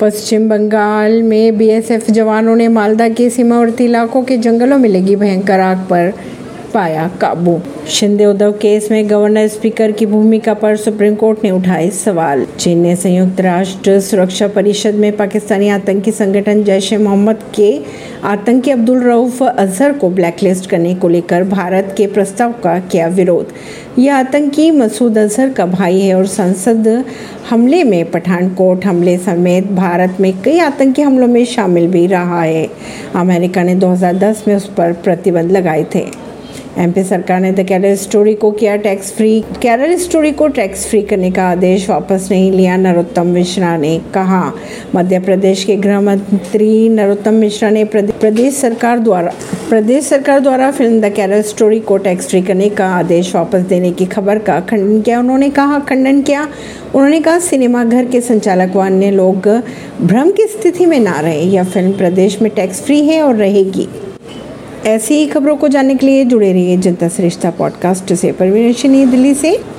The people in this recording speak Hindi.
पश्चिम बंगाल में बीएसएफ जवानों ने मालदा के सीमावर्ती इलाकों के जंगलों में लगी भयंकर आग पर पाया काबू। शिंदे उद्धव केस में गवर्नर स्पीकर की भूमिका पर सुप्रीम कोर्ट ने उठाए सवाल। चीन ने संयुक्त राष्ट्र सुरक्षा परिषद में पाकिस्तानी आतंकी संगठन जैश ए मोहम्मद के आतंकी अब्दुल रऊफ अजहर को ब्लैकलिस्ट करने को लेकर भारत के प्रस्ताव का किया विरोध। यह आतंकी मसूद अजहर का भाई है और संसद हमले में पठानकोट हमले समेत भारत में कई आतंकी हमलों में शामिल भी रहा है। अमेरिका ने 2010 में उस पर प्रतिबंध लगाए थे। एमपी सरकार ने द कैरल स्टोरी को किया टैक्स फ्री कैरल स्टोरी को टैक्स फ्री करने का आदेश वापस नहीं लिया, नरोत्तम मिश्रा ने कहा। मध्य प्रदेश के गृह मंत्री नरोत्तम मिश्रा ने प्रदेश सरकार द्वारा, प्रदेश सरकार द्वारा फ़िल्म द केरल स्टोरी को टैक्स फ्री करने का आदेश वापस देने की खबर का खंडन किया, उन्होंने कहा, खंडन किया। उन्होंने कहा, सिनेमा घर के संचालक व अन्य लोग भ्रम की स्थिति में ना रहे, यह फ़िल्म प्रदेश में टैक्स फ्री है और रहेगी। ऐसी ही खबरों को जानने के लिए जुड़े रहिए जनता श्रेष्ठा पॉडकास्ट से परवीन दिल्ली से।